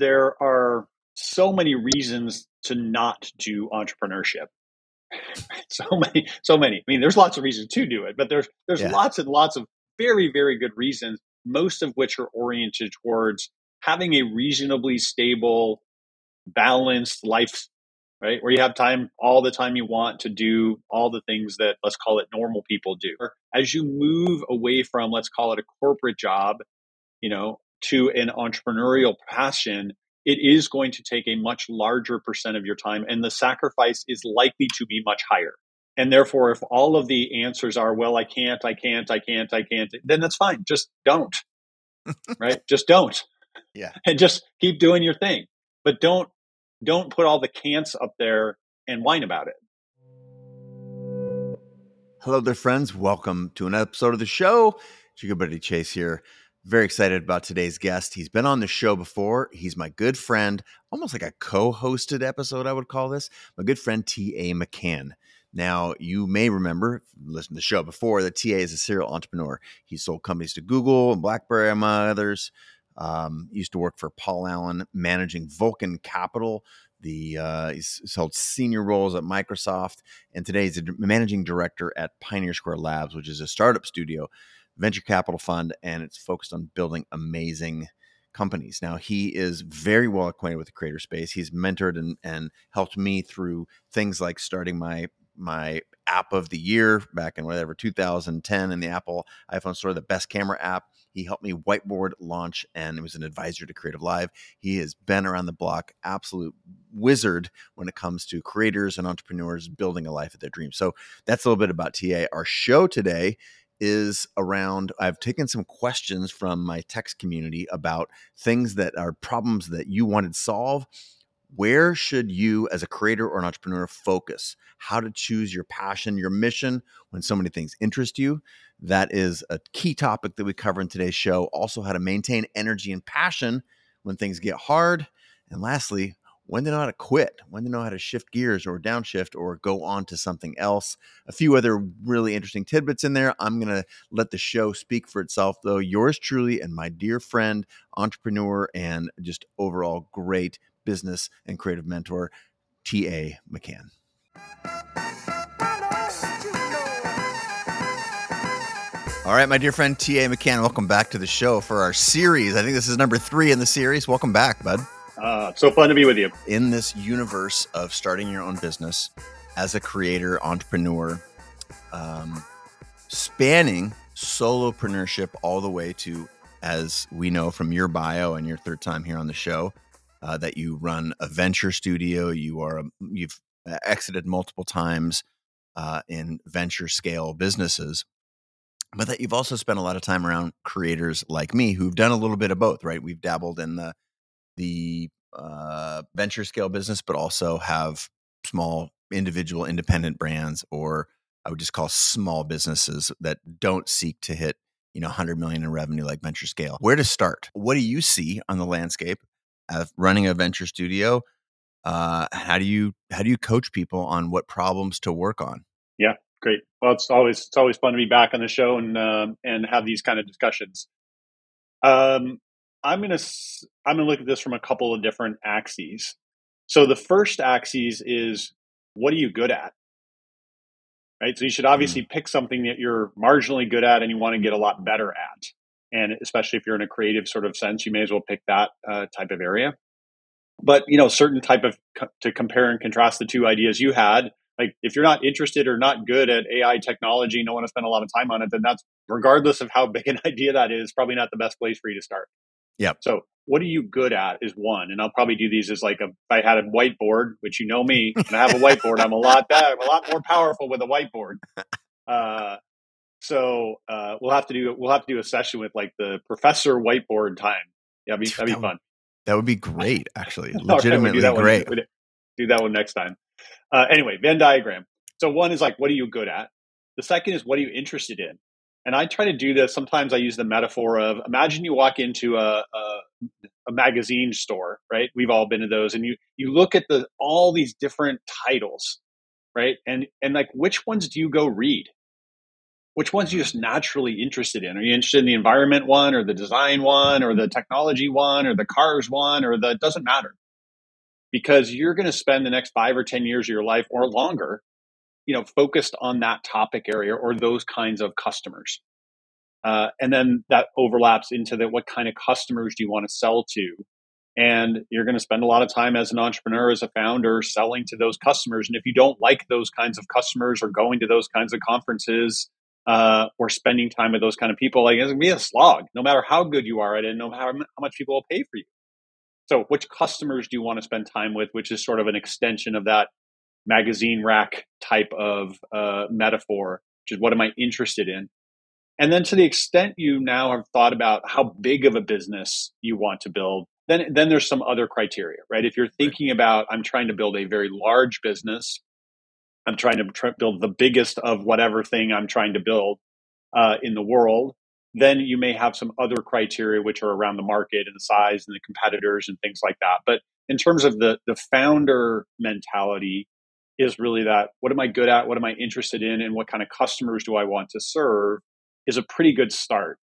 there are so many reasons to not do entrepreneurship. so many, so many. I mean, there's lots of reasons to do it, but there's there's yeah. lots and lots of very, very good reasons, most of which are oriented towards having a reasonably stable, balanced life, right? Where you have time all the time you want to do all the things that let's call it normal people do. As you move away from, let's call it a corporate job, you know, to an entrepreneurial passion, it is going to take a much larger percent of your time and the sacrifice is likely to be much higher. And therefore, if all of the answers are, well, I can't, I can't, I can't, I can't, then that's fine. Just don't. right? Just don't. Yeah. And just keep doing your thing. But don't don't put all the can'ts up there and whine about it. Hello there, friends. Welcome to an episode of the show. It's your good buddy Chase here. Very excited about today's guest. He's been on the show before. He's my good friend, almost like a co hosted episode, I would call this. My good friend T.A. McCann. Now, you may remember, listen to the show before, that TA is a serial entrepreneur. He sold companies to Google and BlackBerry, among others. Um, used to work for Paul Allen, managing Vulcan Capital. The uh, he's held senior roles at Microsoft, and today he's a managing director at Pioneer Square Labs, which is a startup studio venture capital fund, and it's focused on building amazing companies. Now, he is very well acquainted with the creator space. He's mentored and, and helped me through things like starting my my app of the year back in whatever 2010 in the Apple iPhone store, the best camera app. He helped me whiteboard launch and was an advisor to Creative Live. He has been around the block, absolute wizard when it comes to creators and entrepreneurs building a life of their dreams. So that's a little bit about TA. Our show today is around I've taken some questions from my text community about things that are problems that you wanted solved. Where should you, as a creator or an entrepreneur, focus? How to choose your passion, your mission when so many things interest you. That is a key topic that we cover in today's show. Also, how to maintain energy and passion when things get hard. And lastly, when to know how to quit, when to know how to shift gears or downshift or go on to something else. A few other really interesting tidbits in there. I'm going to let the show speak for itself, though. Yours truly and my dear friend, entrepreneur, and just overall great business and creative mentor, T.A. McCann. All right, my dear friend T.A. McCann, welcome back to the show for our series. I think this is number three in the series. Welcome back, bud. Uh, so fun to be with you. In this universe of starting your own business as a creator, entrepreneur, um, spanning solopreneurship all the way to, as we know from your bio and your third time here on the show, uh, that you run a venture studio. You are a, you've exited multiple times uh, in venture scale businesses, but that you've also spent a lot of time around creators like me who've done a little bit of both. Right? We've dabbled in the the uh, venture scale business, but also have small individual independent brands, or I would just call small businesses that don't seek to hit you know 100 million in revenue like venture scale. Where to start? What do you see on the landscape of running a venture studio? Uh, how do you how do you coach people on what problems to work on? Yeah, great. Well, it's always it's always fun to be back on the show and um, and have these kind of discussions. Um, I'm gonna I'm gonna look at this from a couple of different axes. So the first axis is what are you good at? Right. So you should obviously mm. pick something that you're marginally good at and you want to get a lot better at. And especially if you're in a creative sort of sense, you may as well pick that uh, type of area. But you know, certain type of co- to compare and contrast the two ideas you had. Like if you're not interested or not good at AI technology, don't want to spend a lot of time on it, then that's regardless of how big an idea that is, probably not the best place for you to start. Yeah. So what are you good at is one, and I'll probably do these as like a. If I had a whiteboard, which you know me, and I have a whiteboard, I'm a lot better, I'm a lot more powerful with a whiteboard. Uh, so uh, we'll have to do we'll have to do a session with like the professor whiteboard time. Yeah, that'd be, that'd be that fun. Would, that would be great, actually. Legitimately right, do great. One, do that one next time. Uh, anyway, Venn diagram. So one is like, what are you good at? The second is what are you interested in? And I try to do this. Sometimes I use the metaphor of imagine you walk into a, a, a magazine store, right? We've all been to those, and you you look at the all these different titles, right? And and like which ones do you go read? which ones are you just naturally interested in? Are you interested in the environment one or the design one or the technology one or the cars one or the, it doesn't matter because you're going to spend the next five or 10 years of your life or longer, you know, focused on that topic area or those kinds of customers. Uh, and then that overlaps into the what kind of customers do you want to sell to? And you're going to spend a lot of time as an entrepreneur, as a founder, selling to those customers. And if you don't like those kinds of customers or going to those kinds of conferences uh, or spending time with those kind of people, like it's going to be a slog, no matter how good you are at it, no matter how much people will pay for you. So, which customers do you want to spend time with, which is sort of an extension of that magazine rack type of uh, metaphor, which is what am I interested in? And then to the extent you now have thought about how big of a business you want to build, then then there's some other criteria, right? If you're thinking about I'm trying to build a very large business, I'm trying to tr- build the biggest of whatever thing I'm trying to build uh, in the world, then you may have some other criteria which are around the market and the size and the competitors and things like that. But in terms of the the founder mentality is really that what am I good at? What am I interested in? And what kind of customers do I want to serve is a pretty good start.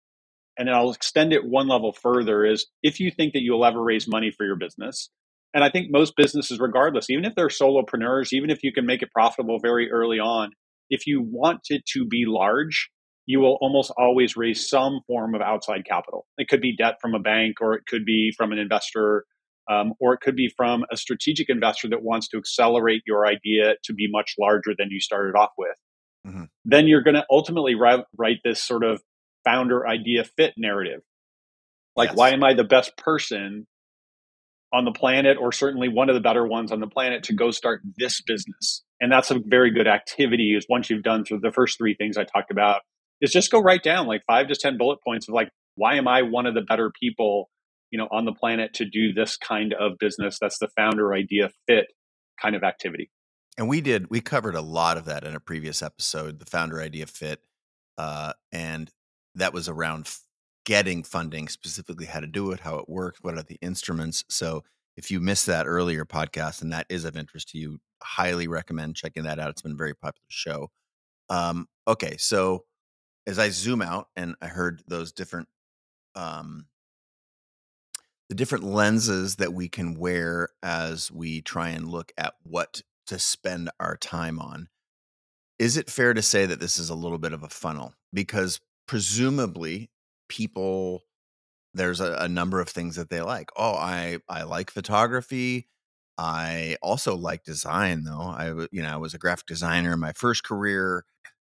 And then I'll extend it one level further is if you think that you'll ever raise money for your business, and I think most businesses, regardless, even if they're solopreneurs, even if you can make it profitable very early on, if you want it to be large, you will almost always raise some form of outside capital. It could be debt from a bank, or it could be from an investor, um, or it could be from a strategic investor that wants to accelerate your idea to be much larger than you started off with. Mm-hmm. Then you're going to ultimately write, write, this sort of founder idea fit narrative. Like, yes. why am I the best person on the planet, or certainly one of the better ones on the planet, to go start this business? And that's a very good activity. Is once you've done through the first three things I talked about, is just go write down like five to 10 bullet points of like, why am I one of the better people, you know, on the planet to do this kind of business? That's the founder idea fit kind of activity. And we did, we covered a lot of that in a previous episode, the founder idea fit. Uh, and that was around getting funding, specifically how to do it, how it works what are the instruments. So if you missed that earlier podcast and that is of interest to you, highly recommend checking that out. It's been a very popular show. Um, okay, so as I zoom out and I heard those different um the different lenses that we can wear as we try and look at what to spend our time on. Is it fair to say that this is a little bit of a funnel? Because presumably people there's a, a number of things that they like. Oh, I I like photography. I also like design though. I you know, I was a graphic designer in my first career.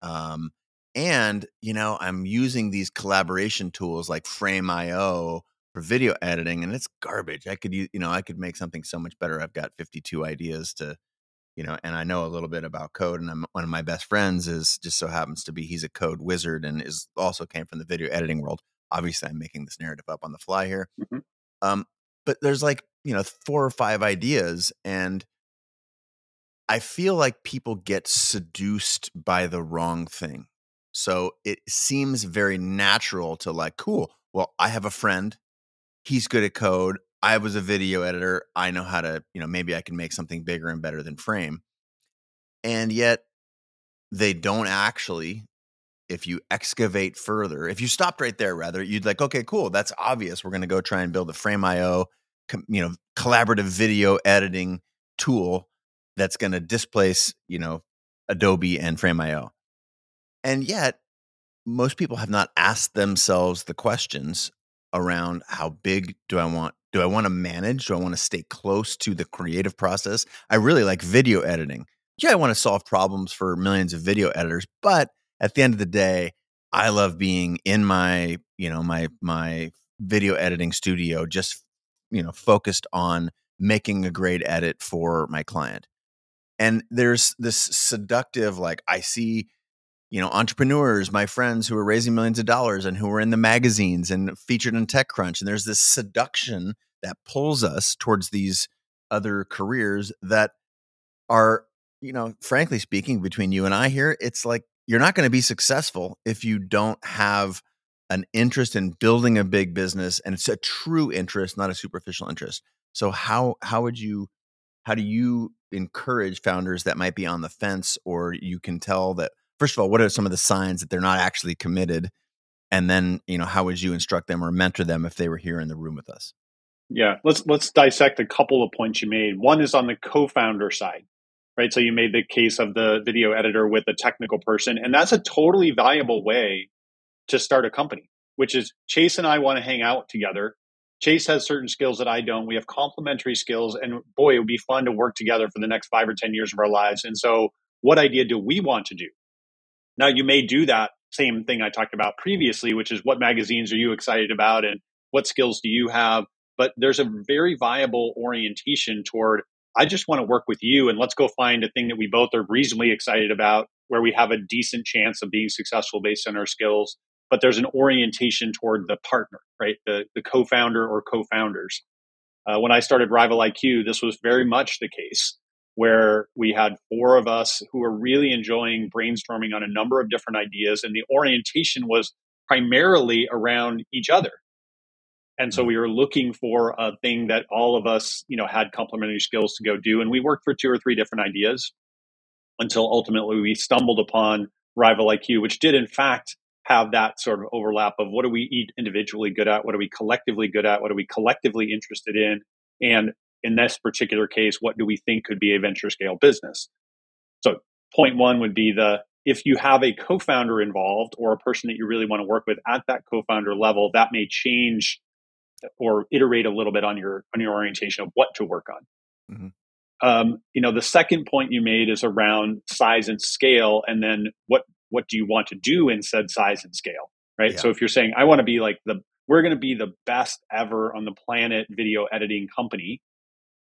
Um, and, you know, I'm using these collaboration tools like Frame.io for video editing, and it's garbage. I could use, you know, I could make something so much better. I've got 52 ideas to, you know, and I know a little bit about code. And I'm, one of my best friends is just so happens to be he's a code wizard and is also came from the video editing world. Obviously, I'm making this narrative up on the fly here. Mm-hmm. Um, but there's like, you know, four or five ideas, and I feel like people get seduced by the wrong thing. So it seems very natural to like, cool. Well, I have a friend. He's good at code. I was a video editor. I know how to, you know, maybe I can make something bigger and better than Frame. And yet they don't actually, if you excavate further, if you stopped right there, rather, you'd like, okay, cool. That's obvious. We're going to go try and build a Frame.io, you know, collaborative video editing tool that's going to displace, you know, Adobe and Frame IO. And yet, most people have not asked themselves the questions around how big do I want do I want to manage? Do I want to stay close to the creative process? I really like video editing. Yeah, I want to solve problems for millions of video editors, but at the end of the day, I love being in my, you know, my my video editing studio just, you know, focused on making a great edit for my client. And there's this seductive like I see you know, entrepreneurs, my friends who are raising millions of dollars and who are in the magazines and featured in TechCrunch. And there's this seduction that pulls us towards these other careers that are, you know, frankly speaking, between you and I here, it's like you're not going to be successful if you don't have an interest in building a big business and it's a true interest, not a superficial interest. So how how would you how do you encourage founders that might be on the fence or you can tell that first of all, what are some of the signs that they're not actually committed? And then, you know, how would you instruct them or mentor them if they were here in the room with us? Yeah, let's let's dissect a couple of points you made. One is on the co-founder side, right? So you made the case of the video editor with the technical person, and that's a totally valuable way to start a company. Which is Chase and I want to hang out together. Chase has certain skills that I don't. We have complementary skills, and boy, it would be fun to work together for the next five or ten years of our lives. And so, what idea do we want to do? Now, you may do that same thing I talked about previously, which is what magazines are you excited about and what skills do you have? But there's a very viable orientation toward, I just want to work with you and let's go find a thing that we both are reasonably excited about where we have a decent chance of being successful based on our skills. But there's an orientation toward the partner, right? The, the co founder or co founders. Uh, when I started Rival IQ, this was very much the case where we had four of us who were really enjoying brainstorming on a number of different ideas. And the orientation was primarily around each other. And so mm-hmm. we were looking for a thing that all of us, you know, had complementary skills to go do. And we worked for two or three different ideas until ultimately we stumbled upon Rival IQ, which did in fact have that sort of overlap of what do we eat individually good at? What are we collectively good at? What are we collectively interested in? And in this particular case, what do we think could be a venture scale business? So, point one would be the if you have a co founder involved or a person that you really want to work with at that co founder level, that may change or iterate a little bit on your on your orientation of what to work on. Mm-hmm. Um, you know, the second point you made is around size and scale, and then what what do you want to do in said size and scale, right? Yeah. So if you're saying I want to be like the we're going to be the best ever on the planet video editing company,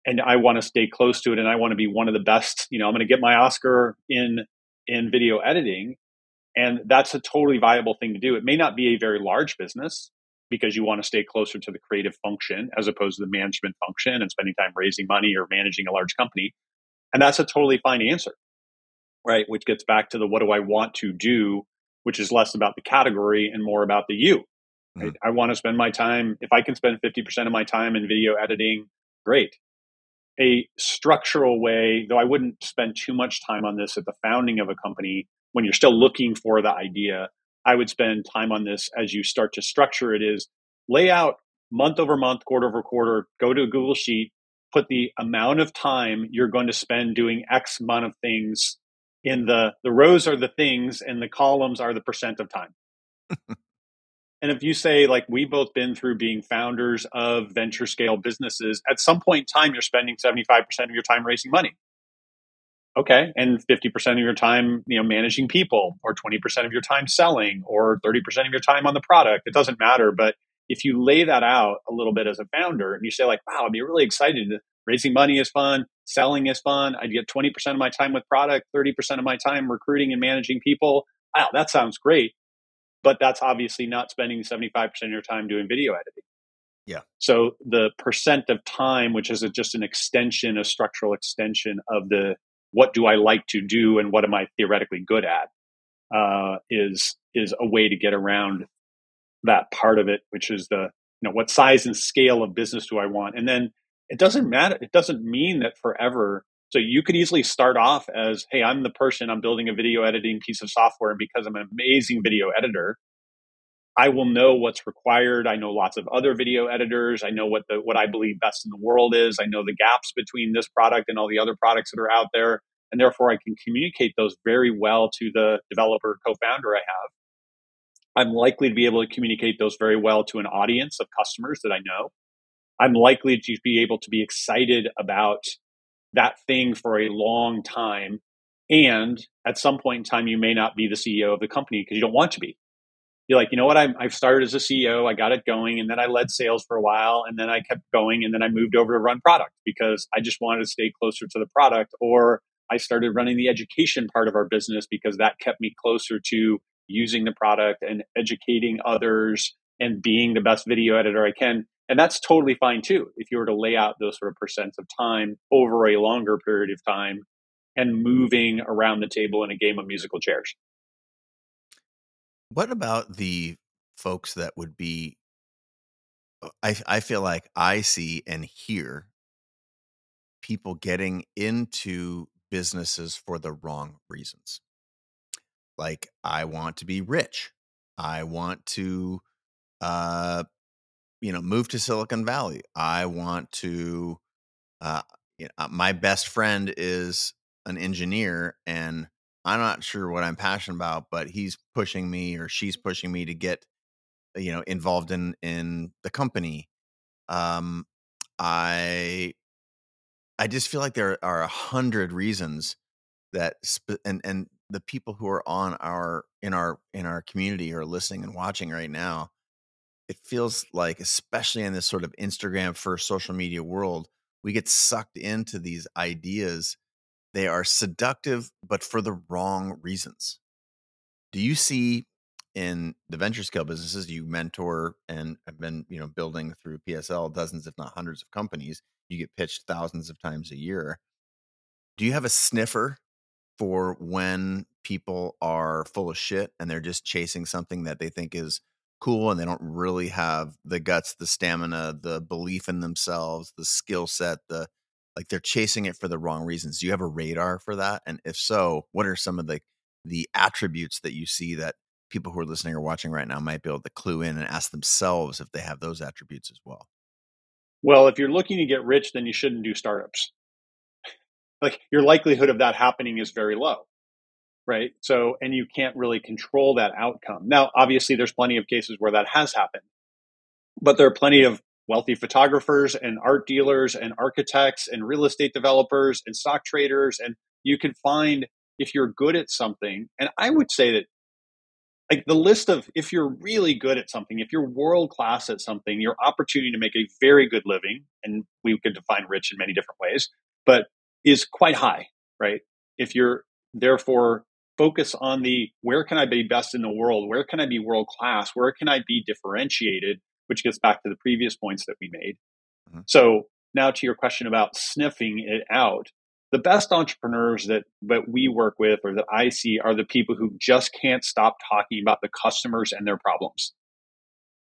and I want to stay close to it and I want to be one of the best, you know, I'm going to get my Oscar in in video editing and that's a totally viable thing to do. It may not be a very large business because you want to stay closer to the creative function as opposed to the management function and spending time raising money or managing a large company. And that's a totally fine answer. Right, which gets back to the what do I want to do, which is less about the category and more about the you. Right? Mm-hmm. I want to spend my time if I can spend 50% of my time in video editing, great a structural way, though I wouldn't spend too much time on this at the founding of a company when you're still looking for the idea. I would spend time on this as you start to structure it is lay out month over month, quarter over quarter, go to a Google Sheet, put the amount of time you're going to spend doing X amount of things in the the rows are the things and the columns are the percent of time. And if you say, like, we've both been through being founders of venture scale businesses, at some point in time, you're spending 75% of your time raising money. Okay. And 50% of your time, you know, managing people, or 20% of your time selling, or 30% of your time on the product. It doesn't matter. But if you lay that out a little bit as a founder and you say, like, wow, I'd be really excited. Raising money is fun. Selling is fun. I'd get 20% of my time with product, 30% of my time recruiting and managing people. Wow, that sounds great but that's obviously not spending 75% of your time doing video editing. Yeah. So the percent of time, which is a, just an extension, a structural extension of the what do I like to do and what am I theoretically good at, uh, is is a way to get around that part of it, which is the you know what size and scale of business do I want, and then it doesn't matter. It doesn't mean that forever so you could easily start off as, hey, I'm the person, I'm building a video editing piece of software, and because I'm an amazing video editor, I will know what's required. I know lots of other video editors. I know what the what I believe best in the world is. I know the gaps between this product and all the other products that are out there. And therefore I can communicate those very well to the developer co-founder I have. I'm likely to be able to communicate those very well to an audience of customers that I know. I'm likely to be able to be excited about that thing for a long time. And at some point in time, you may not be the CEO of the company because you don't want to be. You're like, you know what? I, I started as a CEO, I got it going, and then I led sales for a while, and then I kept going, and then I moved over to run product because I just wanted to stay closer to the product. Or I started running the education part of our business because that kept me closer to using the product and educating others and being the best video editor I can. And that's totally fine too. If you were to lay out those sort of percents of time over a longer period of time and moving around the table in a game of musical chairs. What about the folks that would be uh, I I feel like I see and hear people getting into businesses for the wrong reasons. like I want to be rich. I want to uh you know move to Silicon Valley. I want to uh you know, my best friend is an engineer and I'm not sure what I'm passionate about, but he's pushing me or she's pushing me to get you know involved in in the company. Um I I just feel like there are a hundred reasons that sp- and and the people who are on our in our in our community are listening and watching right now it feels like especially in this sort of instagram first social media world we get sucked into these ideas. They are seductive but for the wrong reasons. Do you see in the venture scale businesses you mentor and have been you know building through psl dozens if not hundreds of companies you get pitched thousands of times a year. Do you have a sniffer for when people are full of shit and they're just chasing something that they think is cool and they don't really have the guts, the stamina, the belief in themselves, the skill set, the like they're chasing it for the wrong reasons. Do you have a radar for that? And if so, what are some of the the attributes that you see that people who are listening or watching right now might be able to clue in and ask themselves if they have those attributes as well? Well, if you're looking to get rich, then you shouldn't do startups like your likelihood of that happening is very low right? So and you can't really control that outcome. Now obviously there's plenty of cases where that has happened but there are plenty of wealthy photographers and art dealers and architects and real estate developers and stock traders and you can find if you're good at something. And i would say that like the list of if you're really good at something if you're world class at something your opportunity to make a very good living and we could define rich in many different ways but is quite high, right? If you're therefore focus on the where can I be best in the world? Where can I be world class? Where can I be differentiated? Which gets back to the previous points that we made. Mm-hmm. So now to your question about sniffing it out, the best entrepreneurs that that we work with or that I see are the people who just can't stop talking about the customers and their problems.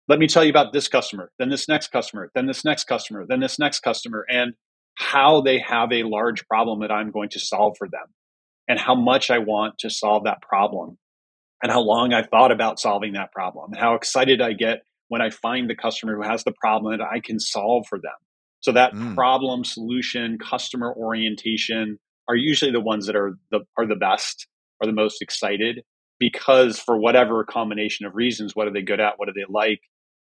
Let me tell you about this customer, then this next customer, then this next customer, then this next customer. And how they have a large problem that I'm going to solve for them and how much I want to solve that problem and how long I've thought about solving that problem and how excited I get when I find the customer who has the problem that I can solve for them. So that mm. problem solution, customer orientation are usually the ones that are the are the best, are the most excited because for whatever combination of reasons, what are they good at? What do they like?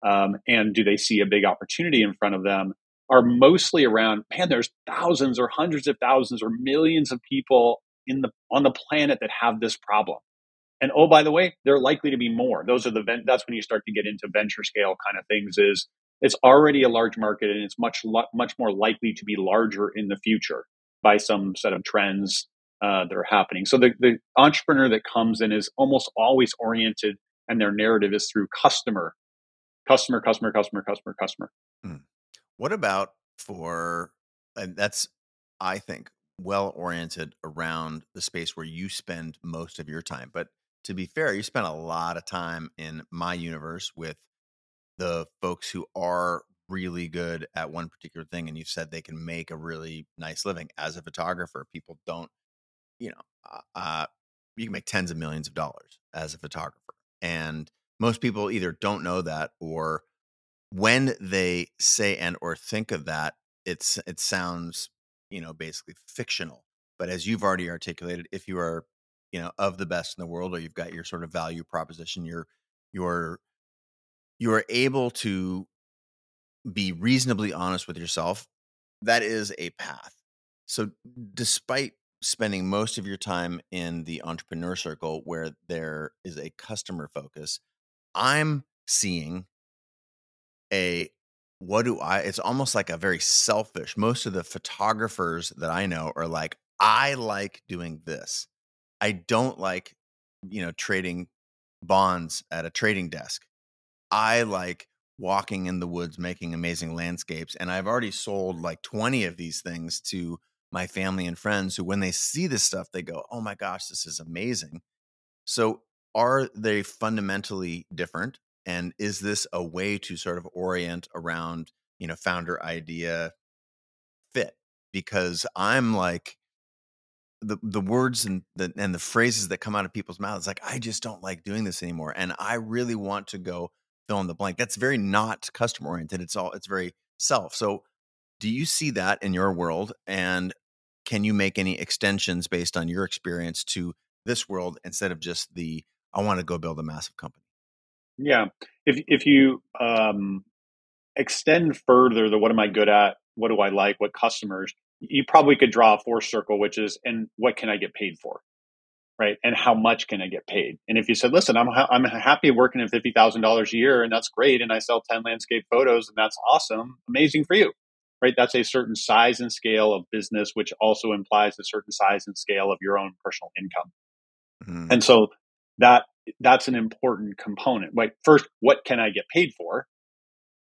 Um, and do they see a big opportunity in front of them? are mostly around man there's thousands or hundreds of thousands or millions of people in the on the planet that have this problem. And oh by the way there are likely to be more. Those are the that's when you start to get into venture scale kind of things is it's already a large market and it's much much more likely to be larger in the future by some set of trends uh, that are happening. So the, the entrepreneur that comes in is almost always oriented and their narrative is through customer customer customer customer customer customer. Hmm. What about for, and that's, I think, well oriented around the space where you spend most of your time. But to be fair, you spend a lot of time in my universe with the folks who are really good at one particular thing and you said they can make a really nice living as a photographer people don't you know uh, uh you can make tens of millions of dollars as a photographer and most people either don't know that or when they say and or think of that it's it sounds you know basically fictional but as you've already articulated if you are you know of the best in the world or you've got your sort of value proposition you're you're you're able to be reasonably honest with yourself that is a path. So despite spending most of your time in the entrepreneur circle where there is a customer focus i'm seeing a what do I it's almost like a very selfish. Most of the photographers that I know are like I like doing this. I don't like you know trading bonds at a trading desk. I like walking in the woods making amazing landscapes and I've already sold like 20 of these things to my family and friends who when they see this stuff they go, "Oh my gosh, this is amazing." So are they fundamentally different? And is this a way to sort of orient around you know founder idea fit because i'm like the the words and the and the phrases that come out of people's mouths like I just don't like doing this anymore and I really want to go fill in the blank. That's very not customer oriented. It's all it's very self. So do you see that in your world and can you make any extensions based on your experience to this world instead of just the I want to go build a massive company? Yeah. If if you um extend further the what am I good at, what do I like, what customers, you probably could draw a fourth circle, which is, and what can I get paid for? Right. And how much can I get paid? And if you said, listen, I'm, I'm happy working at $50,000 a year and that's great. And I sell 10 landscape photos and that's awesome. Amazing for you. Right. That's a certain size and scale of business, which also implies a certain size and scale of your own personal income. Mm-hmm. And so that that's an important component. Like first, what can I get paid for?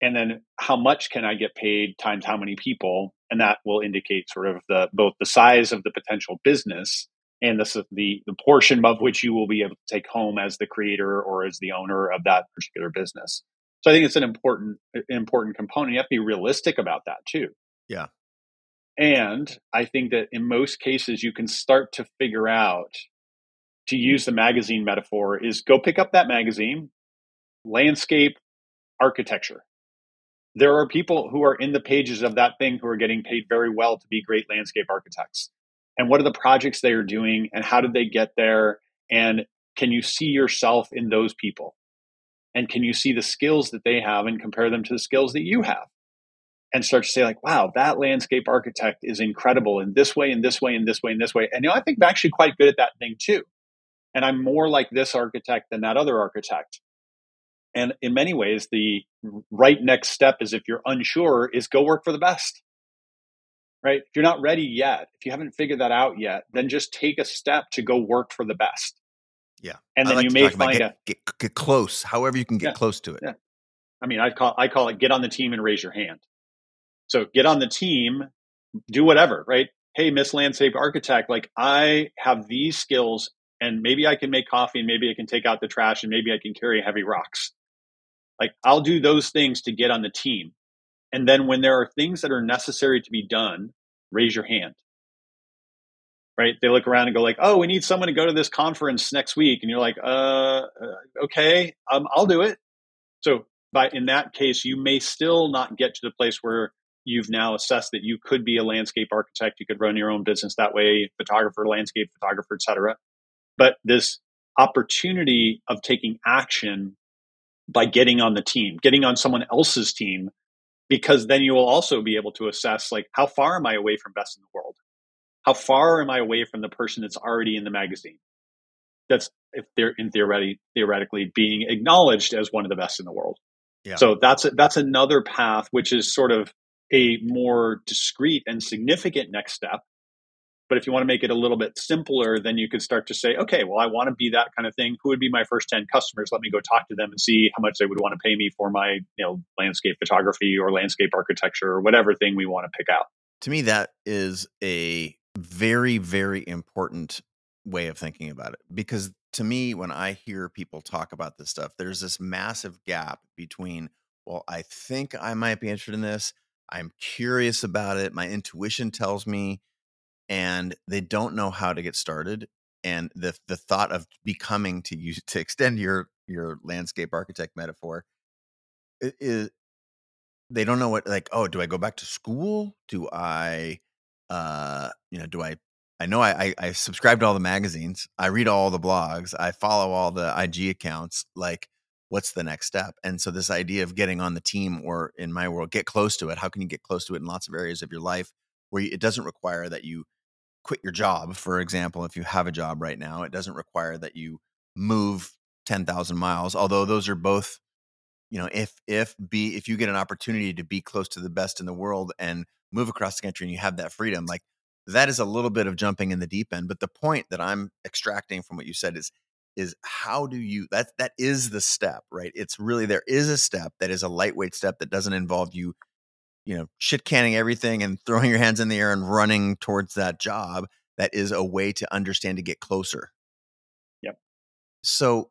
and then how much can I get paid times how many people, and that will indicate sort of the both the size of the potential business and the the, the portion of which you will be able to take home as the creator or as the owner of that particular business. So I think it's an important important component. You have to be realistic about that too. Yeah. And I think that in most cases you can start to figure out to use the magazine metaphor is go pick up that magazine, landscape architecture there are people who are in the pages of that thing who are getting paid very well to be great landscape architects. And what are the projects they are doing and how did they get there? And can you see yourself in those people? And can you see the skills that they have and compare them to the skills that you have? And start to say, like, wow, that landscape architect is incredible in this way, in this way, in this way, in this way. And you know, I think I'm actually quite good at that thing too. And I'm more like this architect than that other architect. And in many ways, the right next step is if you're unsure, is go work for the best. Right? If you're not ready yet, if you haven't figured that out yet, then just take a step to go work for the best. Yeah. And then like you may find get, a get, get, close, however you can get yeah, close to it. Yeah. I mean, I call I call it get on the team and raise your hand. So get on the team, do whatever, right? Hey, Miss Landscape Architect, like I have these skills and maybe I can make coffee and maybe I can take out the trash and maybe I can carry heavy rocks. Like I'll do those things to get on the team. And then when there are things that are necessary to be done, raise your hand. Right? They look around and go like, "Oh, we need someone to go to this conference next week." And you're like, "Uh, uh okay, um, I'll do it." So, but in that case, you may still not get to the place where you've now assessed that you could be a landscape architect, you could run your own business that way, photographer, landscape photographer, etc. But this opportunity of taking action by getting on the team, getting on someone else's team, because then you will also be able to assess like how far am I away from best in the world? How far am I away from the person that's already in the magazine? That's if they're in theoretically theoretically being acknowledged as one of the best in the world. Yeah. So that's a, that's another path, which is sort of a more discrete and significant next step but if you want to make it a little bit simpler, then you could start to say, okay, well, I want to be that kind of thing. Who would be my first 10 customers? Let me go talk to them and see how much they would want to pay me for my, you know, landscape photography or landscape architecture or whatever thing we want to pick out. To me, that is a very, very important way of thinking about it. Because to me, when I hear people talk about this stuff, there's this massive gap between, well, I think I might be interested in this. I'm curious about it. My intuition tells me and they don't know how to get started and the the thought of becoming to use to extend your your landscape architect metaphor is they don't know what like oh do i go back to school? Do i uh you know do i i know i i, I subscribe to all the magazines i read all the blogs i follow all the ig accounts like what's the next step? And so this idea of getting on the team or in my world get close to it how can you get close to it in lots of areas of your life where it doesn't require that you quit your job, for example, if you have a job right now, it doesn't require that you move 10,000 miles, although those are both you know if if be if you get an opportunity to be close to the best in the world and move across the country and you have that freedom like that is a little bit of jumping in the deep end but the point that i'm extracting from what you said is is how do you that that is the step right? It's really there is a step that is a lightweight step that doesn't involve you you know, shit canning everything and throwing your hands in the air and running towards that job, that is a way to understand to get closer. Yep. So,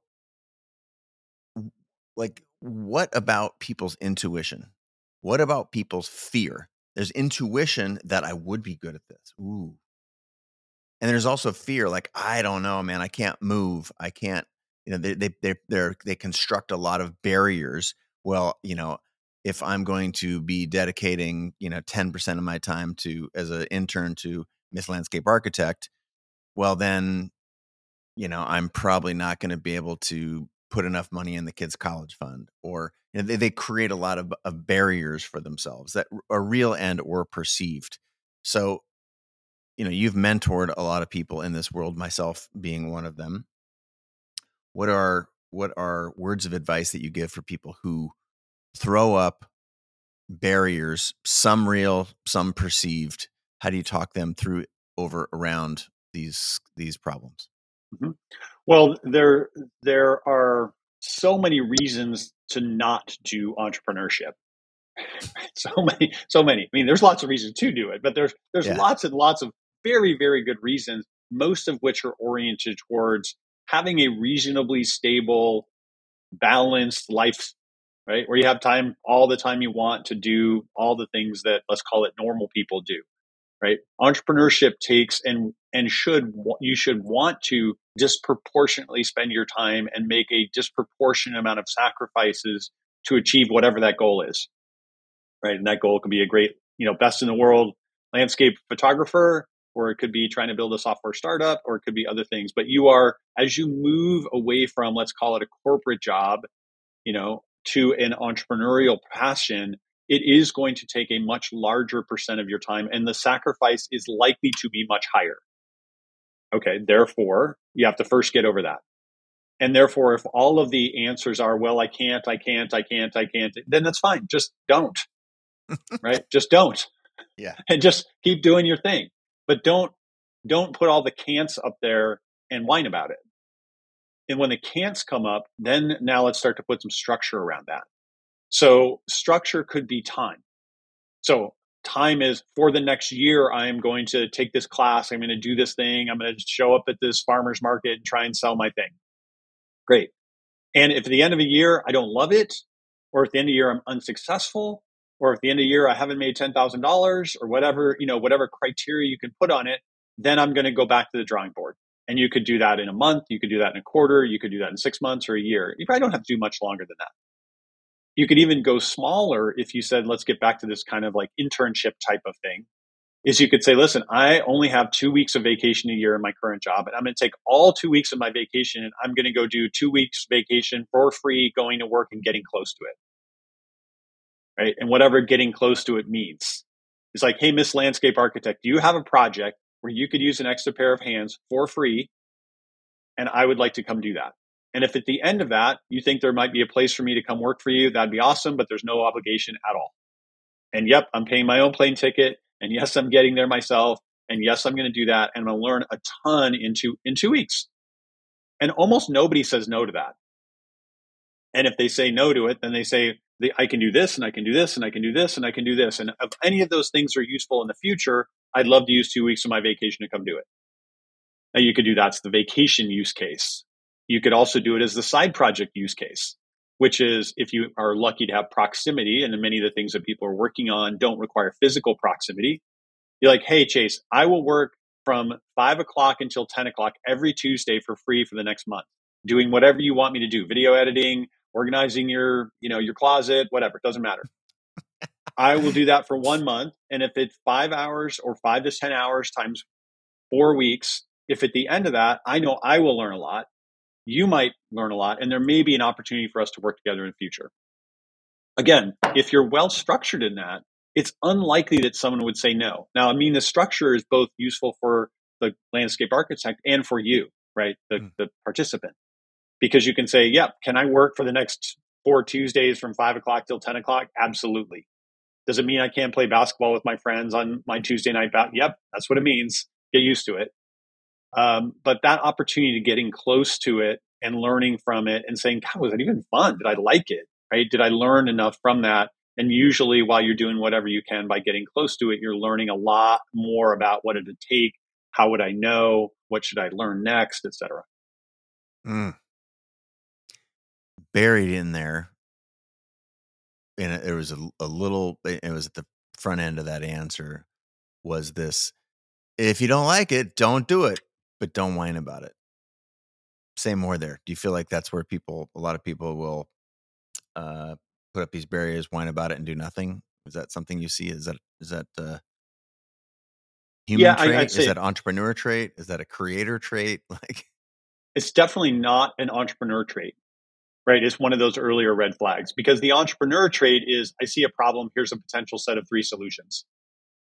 like, what about people's intuition? What about people's fear? There's intuition that I would be good at this. Ooh. and there's also fear like i don't know man i can't move i can't you know they they they they they construct a lot of barriers well you know if i'm going to be dedicating you know 10% of my time to as an intern to miss landscape architect well then you know i'm probably not going to be able to put enough money in the kids college fund or you know, they, they create a lot of, of barriers for themselves that are real and or perceived. So you know you've mentored a lot of people in this world myself being one of them. What are what are words of advice that you give for people who throw up barriers some real some perceived how do you talk them through over around these these problems mm-hmm. well there there are so many reasons to not do entrepreneurship so many so many i mean there's lots of reasons to do it but there's there's yeah. lots and lots of very, very good reasons, most of which are oriented towards having a reasonably stable, balanced life, right? Where you have time all the time you want to do all the things that let's call it normal people do, right? Entrepreneurship takes and and should you should want to disproportionately spend your time and make a disproportionate amount of sacrifices to achieve whatever that goal is. Right? And that goal can be a great, you know, best in the world landscape photographer or it could be trying to build a software startup, or it could be other things. But you are, as you move away from, let's call it a corporate job, you know, to an entrepreneurial passion, it is going to take a much larger percent of your time, and the sacrifice is likely to be much higher. Okay, therefore, you have to first get over that. And therefore, if all of the answers are, well, I can't, I can't, I can't, I can't, then that's fine. Just don't. right? Just don't. Yeah. And just keep doing your thing but don't don't put all the can'ts up there and whine about it. And when the can'ts come up, then now let's start to put some structure around that. So structure could be time. So time is for the next year, I am going to take this class. I'm going to do this thing. I'm going to show up at this farmer's market and try and sell my thing. Great. And if at the end of a year, I don't love it, or at the end of the year, I'm unsuccessful, or at the end of the year I haven't made ten thousand dollars or whatever you know whatever criteria you can put on it, then I'm going to go back to the drawing board. And you could do that in a month, you could do that in a quarter, you could do that in six months or a year. You probably don't have to do much longer than that. You could even go smaller if you said, let's get back to this kind of like internship type of thing. Is you could say, listen, I only have two weeks of vacation a year in my current job, and I'm going to take all two weeks of my vacation and I'm going to go do two weeks vacation for free, going to work and getting close to it right? And whatever getting close to it means. It's like, hey, Miss Landscape Architect, do you have a project where you could use an extra pair of hands for free? And I would like to come do that. And if at the end of that, you think there might be a place for me to come work for you, that'd be awesome, but there's no obligation at all. And yep, I'm paying my own plane ticket. And yes, I'm getting there myself. And yes, I'm going to do that. And I'm going to learn a ton in two, in two weeks. And almost nobody says no to that. And if they say no to it, then they say, I can do this and I can do this and I can do this and I can do this. And if any of those things are useful in the future, I'd love to use two weeks of my vacation to come do it. Now you could do that's the vacation use case. You could also do it as the side project use case, which is if you are lucky to have proximity and many of the things that people are working on don't require physical proximity. You're like, hey, Chase, I will work from five o'clock until 10 o'clock every Tuesday for free for the next month, doing whatever you want me to do video editing, organizing your, you know, your closet, whatever, it doesn't matter. I will do that for one month. And if it's five hours or five to 10 hours times four weeks, if at the end of that, I know I will learn a lot, you might learn a lot, and there may be an opportunity for us to work together in the future. Again, if you're well structured in that, it's unlikely that someone would say no. Now, I mean, the structure is both useful for the landscape architect and for you, right? The, mm. the participant because you can say, yep, yeah, can I work for the next four Tuesdays from five o'clock till 10 o'clock? Absolutely. Does it mean I can't play basketball with my friends on my Tuesday night? Yep, that's what it means. Get used to it. Um, but that opportunity to getting close to it and learning from it and saying, God, was that even fun? Did I like it? Right? Did I learn enough from that? And usually, while you're doing whatever you can by getting close to it, you're learning a lot more about what it would take. How would I know? What should I learn next, etc. Mm buried in there and it, was a, a little it was at the front end of that answer was this If you don't like it, don't do it, but don't whine about it. Say more there. Do you feel like that's where people, a lot of people will uh, put up these barriers, whine about it, and do nothing? Is that something you see? Is that is that uh, human yeah, trait? I, is that entrepreneur trait? Is that a creator trait? Like, it's definitely not an entrepreneur trait, right? It's one of those earlier red flags because the entrepreneur trait is I see a problem. Here's a potential set of three solutions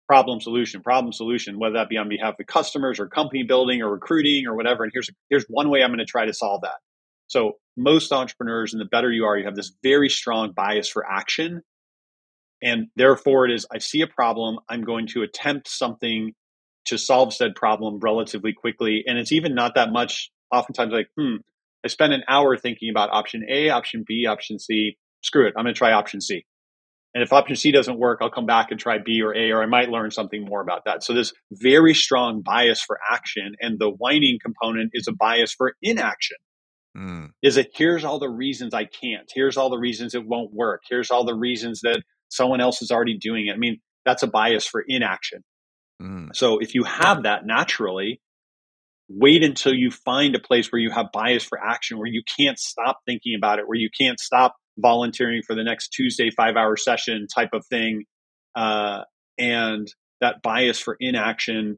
problem solution problem solution whether that be on behalf of customers or company building or recruiting or whatever and here's here's one way i'm going to try to solve that so most entrepreneurs and the better you are you have this very strong bias for action and therefore it is i see a problem i'm going to attempt something to solve said problem relatively quickly and it's even not that much oftentimes like hmm i spent an hour thinking about option a option b option c screw it i'm going to try option c and if option C doesn't work, I'll come back and try B or A, or I might learn something more about that. So this very strong bias for action, and the whining component is a bias for inaction. Mm. Is it here's all the reasons I can't, here's all the reasons it won't work, here's all the reasons that someone else is already doing it. I mean, that's a bias for inaction. Mm. So if you have that naturally, wait until you find a place where you have bias for action, where you can't stop thinking about it, where you can't stop volunteering for the next Tuesday five hour session type of thing. Uh, and that bias for inaction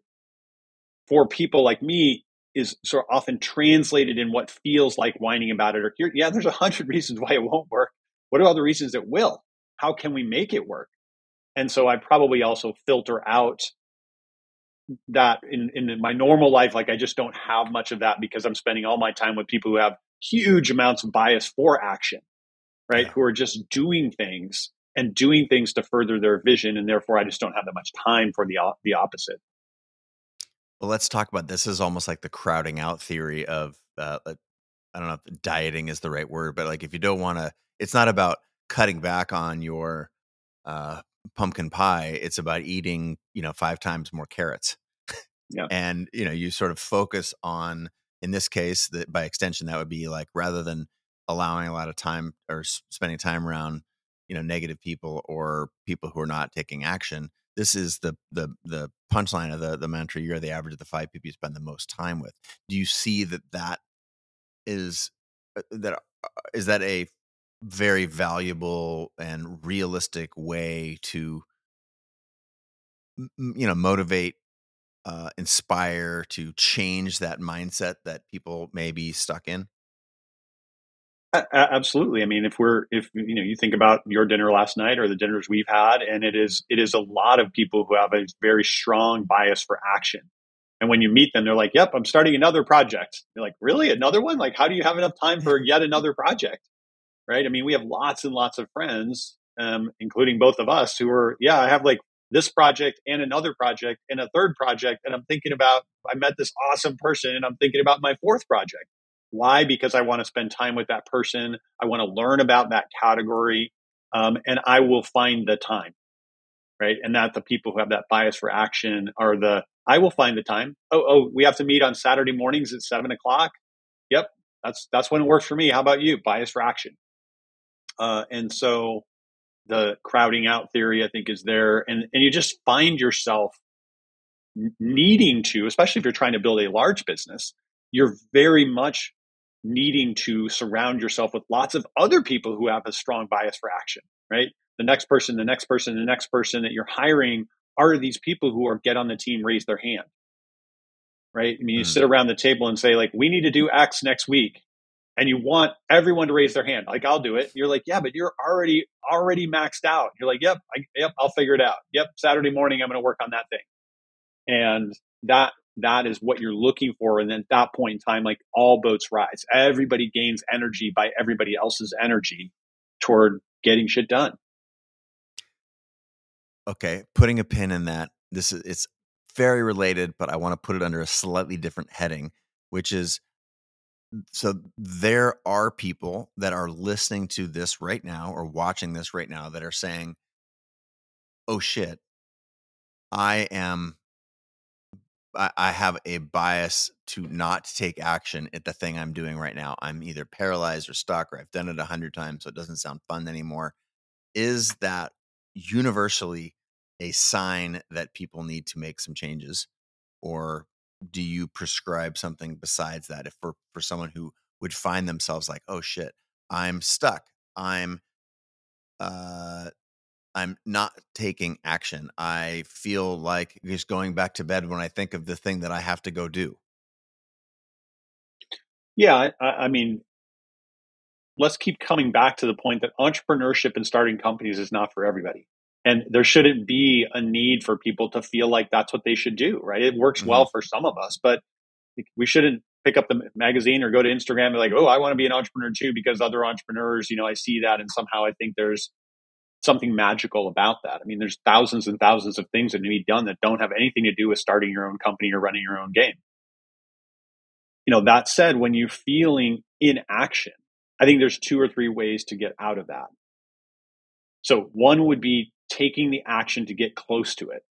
for people like me is sort of often translated in what feels like whining about it or yeah, there's a hundred reasons why it won't work. What are all the reasons it will? How can we make it work? And so I probably also filter out that in, in my normal life, like I just don't have much of that because I'm spending all my time with people who have huge amounts of bias for action right? Yeah. Who are just doing things and doing things to further their vision, and therefore I just don't have that much time for the the opposite. Well, let's talk about this. Is almost like the crowding out theory of uh, I don't know if dieting is the right word, but like if you don't want to, it's not about cutting back on your uh, pumpkin pie. It's about eating, you know, five times more carrots. Yeah. and you know, you sort of focus on, in this case, that by extension, that would be like rather than allowing a lot of time or spending time around you know negative people or people who are not taking action this is the the the punchline of the the mantra you're the average of the five people you spend the most time with do you see that that is uh, that uh, is that a very valuable and realistic way to you know motivate uh, inspire to change that mindset that people may be stuck in absolutely. I mean, if we're if you know you think about your dinner last night or the dinners we've had, and it is it is a lot of people who have a very strong bias for action. And when you meet them, they're like, "Yep, I'm starting another project." You're like, "Really? Another one? Like, how do you have enough time for yet another project?" Right? I mean, we have lots and lots of friends, um, including both of us, who are, yeah, I have like this project and another project and a third project, and I'm thinking about I met this awesome person, and I'm thinking about my fourth project why? Because I want to spend time with that person. I want to learn about that category. Um, and I will find the time. Right. And that the people who have that bias for action are the, I will find the time. Oh, oh, we have to meet on Saturday mornings at seven o'clock. Yep. That's, that's when it works for me. How about you? Bias for action. Uh, and so the crowding out theory, I think, is there. And, and you just find yourself needing to, especially if you're trying to build a large business, you're very much needing to surround yourself with lots of other people who have a strong bias for action, right? The next person, the next person, the next person that you're hiring are these people who are get on the team, raise their hand, right? I mean, you mm-hmm. sit around the table and say, like, we need to do X next week. And you want everyone to raise their hand. Like, I'll do it. You're like, yeah, but you're already, already maxed out. You're like, yep, I, yep, I'll figure it out. Yep. Saturday morning, I'm going to work on that thing. And that that is what you're looking for. And then at that point in time, like all boats rise. Everybody gains energy by everybody else's energy toward getting shit done. Okay. Putting a pin in that. This is it's very related, but I want to put it under a slightly different heading, which is so there are people that are listening to this right now or watching this right now that are saying, Oh shit, I am I, I have a bias to not take action at the thing I'm doing right now. I'm either paralyzed or stuck, or I've done it a hundred times, so it doesn't sound fun anymore. Is that universally a sign that people need to make some changes? or do you prescribe something besides that? If for for someone who would find themselves like oh shit i'm stuck. I'm uh i'm not taking action. I feel like just going back to bed when i think of the thing that i have to go do. Yeah i, I mean let's keep coming back to the point that entrepreneurship and starting companies is not for everybody and there shouldn't be a need for people to feel like that's what they should do right? It works mm-hmm. well for some of us but we shouldn't pick up the magazine or go to instagram and be like oh i want to be an entrepreneur too because other entrepreneurs you know i see that and somehow i think there's something magical about that. I mean there's thousands and thousands of things that need to be done that don't have anything to do with starting your own company or running your own game. You know that said when you're feeling inaction i think there's two or three ways to get out of that. So one would be taking the action to get close to it.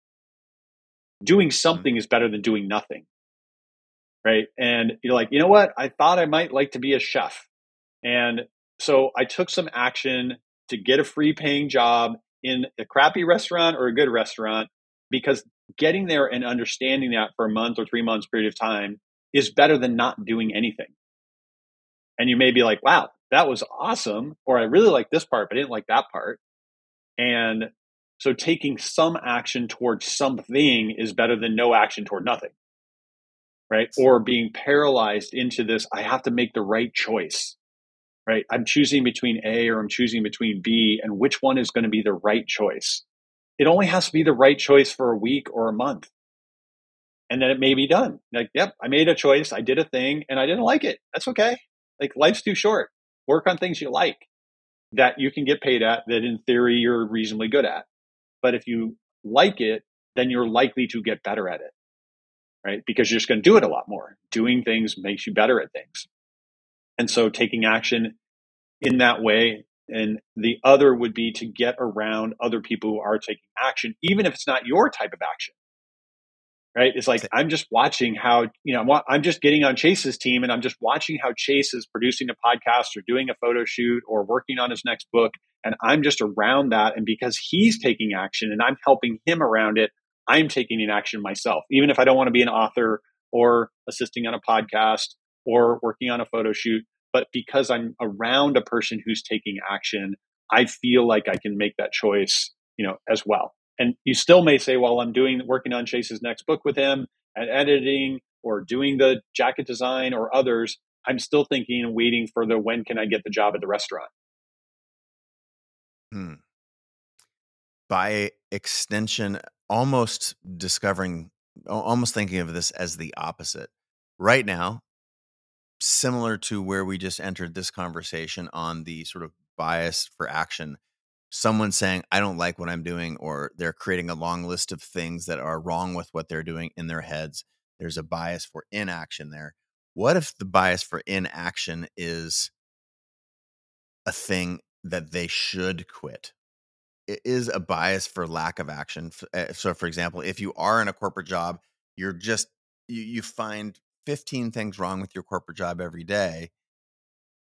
Doing mm-hmm. something is better than doing nothing. Right. And you're like, you know what? I thought I might like to be a chef. And so I took some action to get a free paying job in a crappy restaurant or a good restaurant because getting there and understanding that for a month or three months period of time is better than not doing anything. And you may be like, wow, that was awesome. Or I really like this part, but I didn't like that part. And so taking some action towards something is better than no action toward nothing. Right. Or being paralyzed into this, I have to make the right choice. Right. I'm choosing between A or I'm choosing between B, and which one is going to be the right choice? It only has to be the right choice for a week or a month. And then it may be done. Like, yep, I made a choice. I did a thing and I didn't like it. That's okay. Like, life's too short. Work on things you like that you can get paid at, that in theory you're reasonably good at. But if you like it, then you're likely to get better at it, right? Because you're just going to do it a lot more. Doing things makes you better at things. And so taking action in that way. And the other would be to get around other people who are taking action, even if it's not your type of action right? It's like I'm just watching how you know I'm just getting on Chase's team, and I'm just watching how Chase is producing a podcast or doing a photo shoot or working on his next book, and I'm just around that. And because he's taking action and I'm helping him around it, I'm taking an action myself, even if I don't want to be an author or assisting on a podcast or working on a photo shoot. But because I'm around a person who's taking action, I feel like I can make that choice, you know, as well. And you still may say, well, I'm doing working on Chase's next book with him and editing or doing the jacket design or others. I'm still thinking and waiting for the when can I get the job at the restaurant. Hmm. By extension, almost discovering, almost thinking of this as the opposite. Right now, similar to where we just entered this conversation on the sort of bias for action, someone saying i don't like what i'm doing or they're creating a long list of things that are wrong with what they're doing in their heads there's a bias for inaction there. What if the bias for inaction is a thing that they should quit? It is a bias for lack of action eh, so for example if you are in a corporate job you're just you, you find 15 things wrong with your corporate job every day.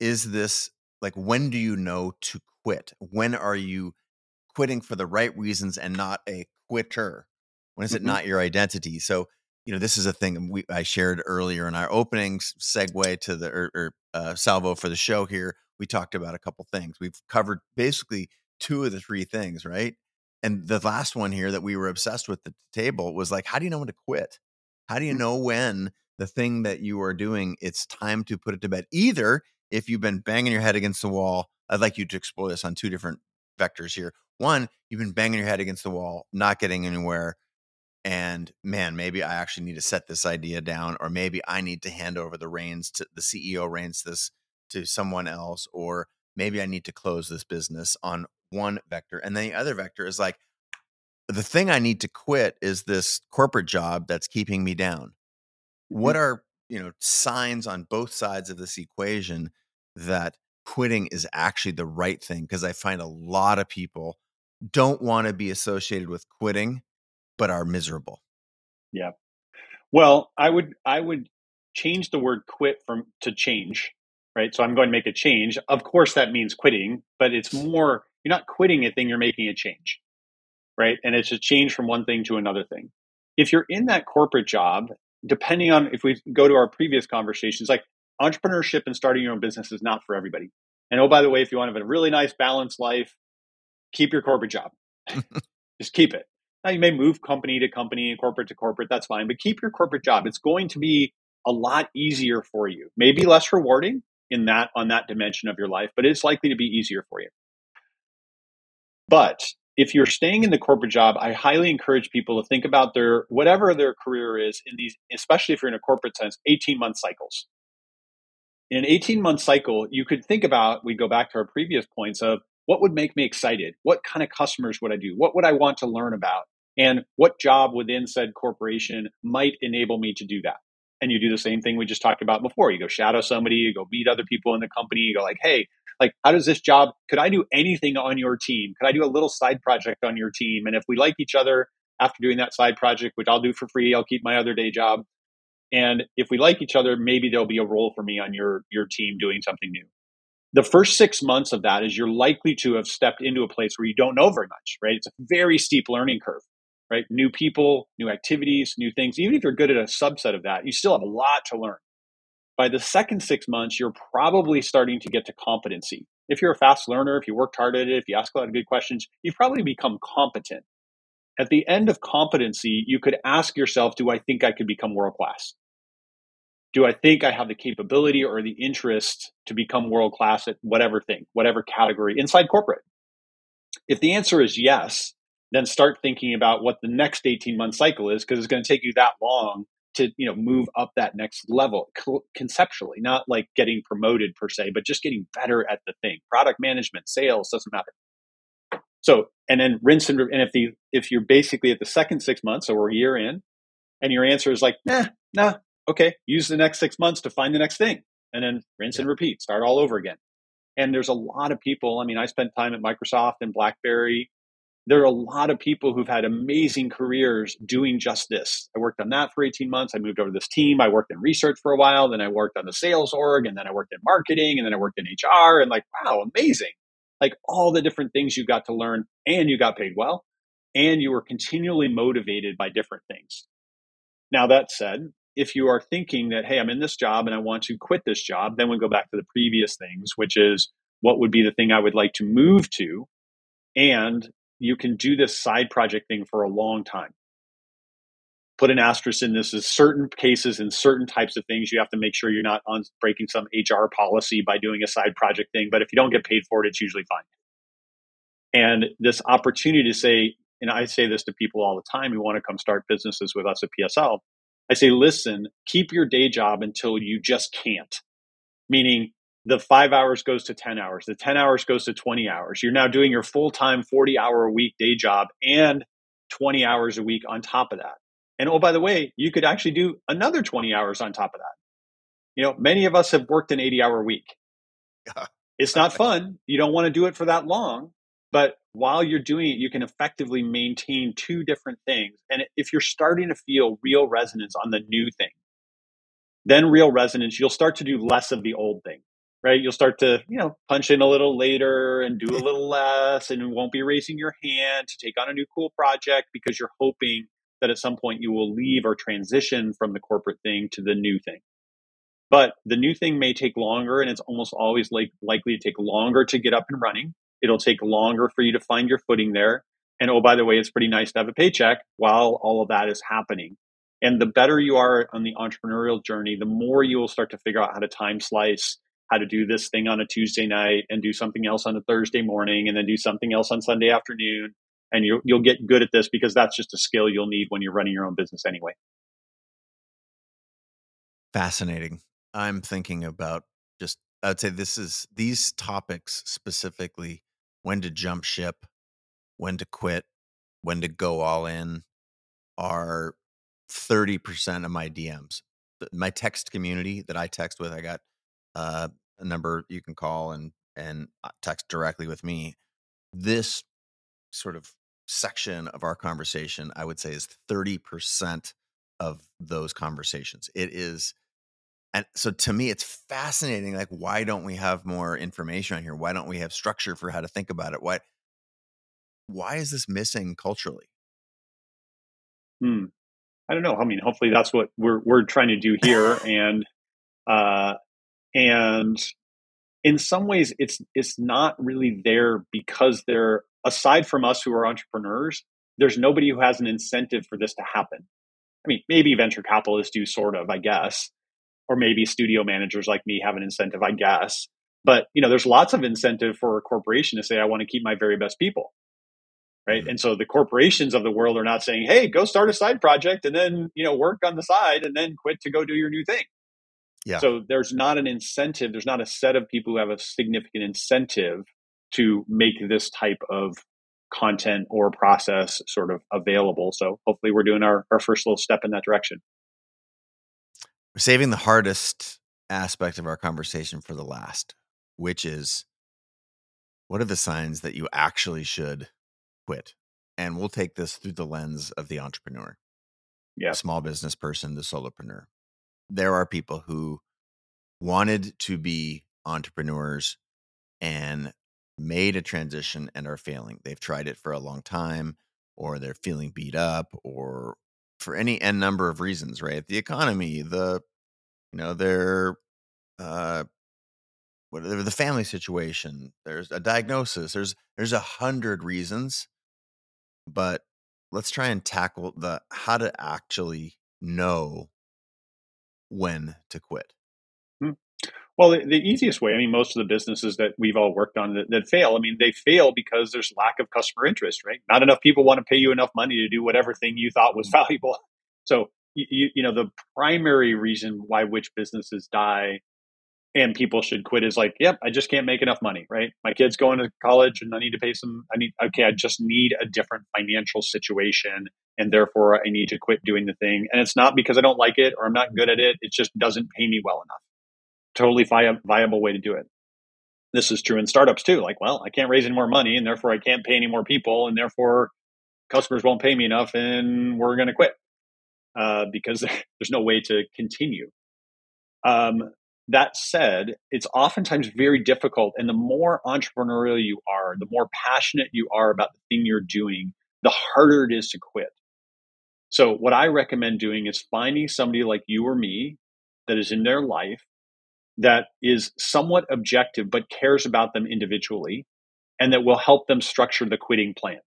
Is this like when do you know to quit? When are you quitting for the right reasons and not a quitter? When is it mm-hmm. not your identity? So, you know, this is a thing we, I shared earlier in our opening segue to the or, or uh, salvo for the show here. We talked about a couple things. We've covered basically two of the three things, right? And the last one here that we were obsessed with the table was like, how do you know when to quit? How do you mm. know when the thing that you are doing, it's time to put it to bed? Either if you've been banging your head against the wall I'd like you to explore this on two different vectors here. One, you've been banging your head against the wall, not getting anywhere. And man, maybe I actually need to set this idea down, or maybe I need to hand over the reins to the CEO reins this to someone else, or maybe I need to close this business on one vector. And then the other vector is like, the thing I need to quit is this corporate job that's keeping me down. What mm-hmm. are, you know, signs on both sides of this equation that quitting is actually the right thing because I find a lot of people don't want to be associated with quitting but are miserable. Yeah. Well, I would I would change the word quit from to change, right? So I'm going to make a change. Of course that means quitting, but it's more you're not quitting a thing, you're making a change. Right? And it's a change from one thing to another thing. if you're in that corporate job, depending on if we go to our previous conversations, like entrepreneurship and starting your own business is not for everybody. And oh, by the way, if you want to have a really nice balanced life, keep your corporate job. Just keep it. Now you may move company to company and corporate to corporate, that's fine, but keep your corporate job. It's going to be a lot easier for you. Maybe less rewarding in that on that dimension of your life, but it's likely to be easier for you. But if you're staying in the corporate job, I highly encourage people to think about their whatever their career is in these, especially if you're in a corporate sense, 18 month cycles. In an 18 month cycle, you could think about, we go back to our previous points of what would make me excited? What kind of customers would I do? What would I want to learn about? And what job within said corporation might enable me to do that? And you do the same thing we just talked about before. You go shadow somebody, you go meet other people in the company, you go like, hey, like how does this job could i do anything on your team? Could i do a little side project on your team? And if we like each other after doing that side project which i'll do for free i'll keep my other day job and if we like each other maybe there'll be a role for me on your your team doing something new. The first six months of that is you're likely to have stepped into a place where you don't know very much right? It's a very steep learning curve right? New people new activities new things. Even if you're good at a subset of that you still have a lot to learn by the second six months, you're probably starting to get to competency. If you're a fast learner, if you worked hard at it, if you ask a lot of good questions, you've probably become competent. At the end of competency, you could ask yourself, do I think I could become world class? Do I think I have the capability or the interest to become world class at whatever thing, whatever category inside corporate? If the answer is yes, then start thinking about what the next 18 month cycle is because it's going to take you that long to you know move up that next level conceptually not like getting promoted per se but just getting better at the thing. Product management sales doesn't matter. So and then rinse and, and if the if you're basically at the second six months or a year in and your answer is like nah nah okay use the next six months to find the next thing and then rinse yeah. and repeat start all over again. And there's a lot of people i mean i spent time at microsoft and blackberry there are a lot of people who've had amazing careers doing just this. I worked on that for 18 months. I moved over to this team. I worked in research for a while. Then I worked on the sales org and then I worked in marketing and then I worked in HR and like, wow, amazing. Like all the different things you got to learn and you got paid well and you were continually motivated by different things. Now, that said, if you are thinking that, hey, I'm in this job and I want to quit this job, then we go back to the previous things, which is what would be the thing I would like to move to and you can do this side project thing for a long time. Put an asterisk in this is certain cases and certain types of things you have to make sure you're not on breaking some HR policy by doing a side project thing. But if you don't get paid for it, it's usually fine. And this opportunity to say, and I say this to people all the time who want to come start businesses with us at PSL. I say, listen, keep your day job until you just can't. Meaning, the five hours goes to 10 hours, the 10 hours goes to 20 hours. You're now doing your full time 40 hour a week day job and 20 hours a week on top of that. And oh, by the way, you could actually do another 20 hours on top of that. You know, many of us have worked an 80 hour week. It's not fun. You don't want to do it for that long. But while you're doing it, you can effectively maintain two different things. And if you're starting to feel real resonance on the new thing, then real resonance, you'll start to do less of the old thing right? You'll start to, you know, punch in a little later and do a little less and won't be raising your hand to take on a new cool project because you're hoping that at some point you will leave or transition from the corporate thing to the new thing. But the new thing may take longer and it's almost always like likely to take longer to get up and running. It'll take longer for you to find your footing there. And oh, by the way, it's pretty nice to have a paycheck while all of that is happening. And the better you are on the entrepreneurial journey, the more you will start to figure out how to time slice how to do this thing on a Tuesday night and do something else on a Thursday morning and then do something else on Sunday afternoon. And you'll, you'll get good at this because that's just a skill you'll need when you're running your own business anyway. Fascinating. I'm thinking about just, I'd say this is these topics specifically when to jump ship, when to quit, when to go all in are 30% of my DMs. My text community that I text with, I got uh, a number you can call and and uh, text directly with me. This sort of section of our conversation, I would say, is thirty percent of those conversations. It is, and so to me, it's fascinating. Like, why don't we have more information on here? Why don't we have structure for how to think about it? Why? Why is this missing culturally? Hmm. I don't know. I mean, hopefully that's what we're we're trying to do here, and uh, and in some ways, it's it's not really there because they're aside from us who are entrepreneurs. There's nobody who has an incentive for this to happen. I mean, maybe venture capitalists do, sort of, I guess, or maybe studio managers like me have an incentive, I guess. But you know, there's lots of incentive for a corporation to say, "I want to keep my very best people." right? Mm-hmm. And so the corporations of the world are not saying, "Hey, go start a side project and then you know work on the side and then quit to go do your new thing." Yeah. So there's not an incentive. There's not a set of people who have a significant incentive to make this type of content or process sort of available. So hopefully, we're doing our our first little step in that direction. We're saving the hardest aspect of our conversation for the last, which is what are the signs that you actually should quit. And we'll take this through the lens of the entrepreneur, yeah, small business person, the solopreneur. There are people who wanted to be entrepreneurs and made a transition and are failing. They've tried it for a long time, or they're feeling beat up, or for any n number of reasons, right? The economy, the you know, their uh whatever the family situation, there's a diagnosis, there's there's a hundred reasons but let's try and tackle the how to actually know when to quit. Hmm. Well, the, the, easiest way, I mean, most of the businesses that we've all worked on that, that, fail, I mean, they fail because there's lack of customer interest, right? Not enough people want to pay you enough money to do whatever thing you thought was valuable. So, you, you know, the primary reason why which businesses die and people should quit is like, yep, I just can't make enough money, right? My kid's going to college and I need to pay some, I need, okay, I just need a different financial situation. And therefore I need to quit doing the thing. And it's not because I don't like it or I'm not good at it. It just doesn't pay me well enough. Totally vi- viable way to do it. This is true in startups too. Like, well, I can't raise any more money and therefore I can't pay any more people. And therefore customers won't pay me enough and we're going to quit uh, because there's no way to continue. Um, that said, it's oftentimes very difficult. And the more entrepreneurial you are, the more passionate you are about the thing you're doing, the harder it is to quit. So, what I recommend doing is finding somebody like you or me that is in their life that is somewhat objective but cares about them individually and that will help them structure the quitting plan.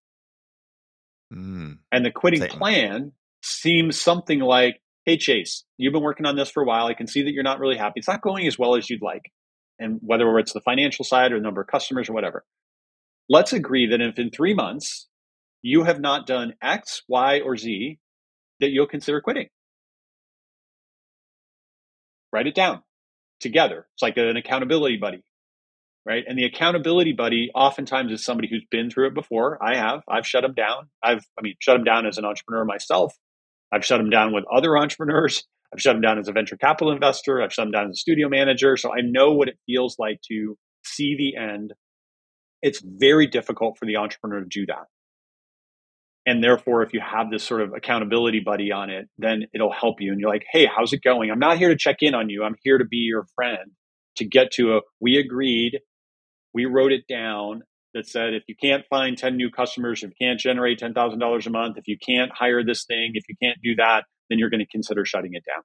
Mm. And the quitting Same. plan seems something like hey, Chase, you've been working on this for a while. I can see that you're not really happy. It's not going as well as you'd like. And whether it's the financial side or the number of customers or whatever, let's agree that if in three months you have not done X, Y, or Z, that you'll consider quitting. Write it down together. It's like an accountability buddy, right? And the accountability buddy oftentimes is somebody who's been through it before. I have. I've shut them down. I've, I mean, shut them down as an entrepreneur myself. I've shut them down with other entrepreneurs. I've shut them down as a venture capital investor. I've shut them down as a studio manager. So I know what it feels like to see the end. It's very difficult for the entrepreneur to do that. And therefore, if you have this sort of accountability buddy on it, then it'll help you. And you're like, hey, how's it going? I'm not here to check in on you. I'm here to be your friend to get to a, we agreed, we wrote it down, that said if you can't find 10 new customers, if you can't generate $10,000 a month, if you can't hire this thing, if you can't do that, then you're going to consider shutting it down.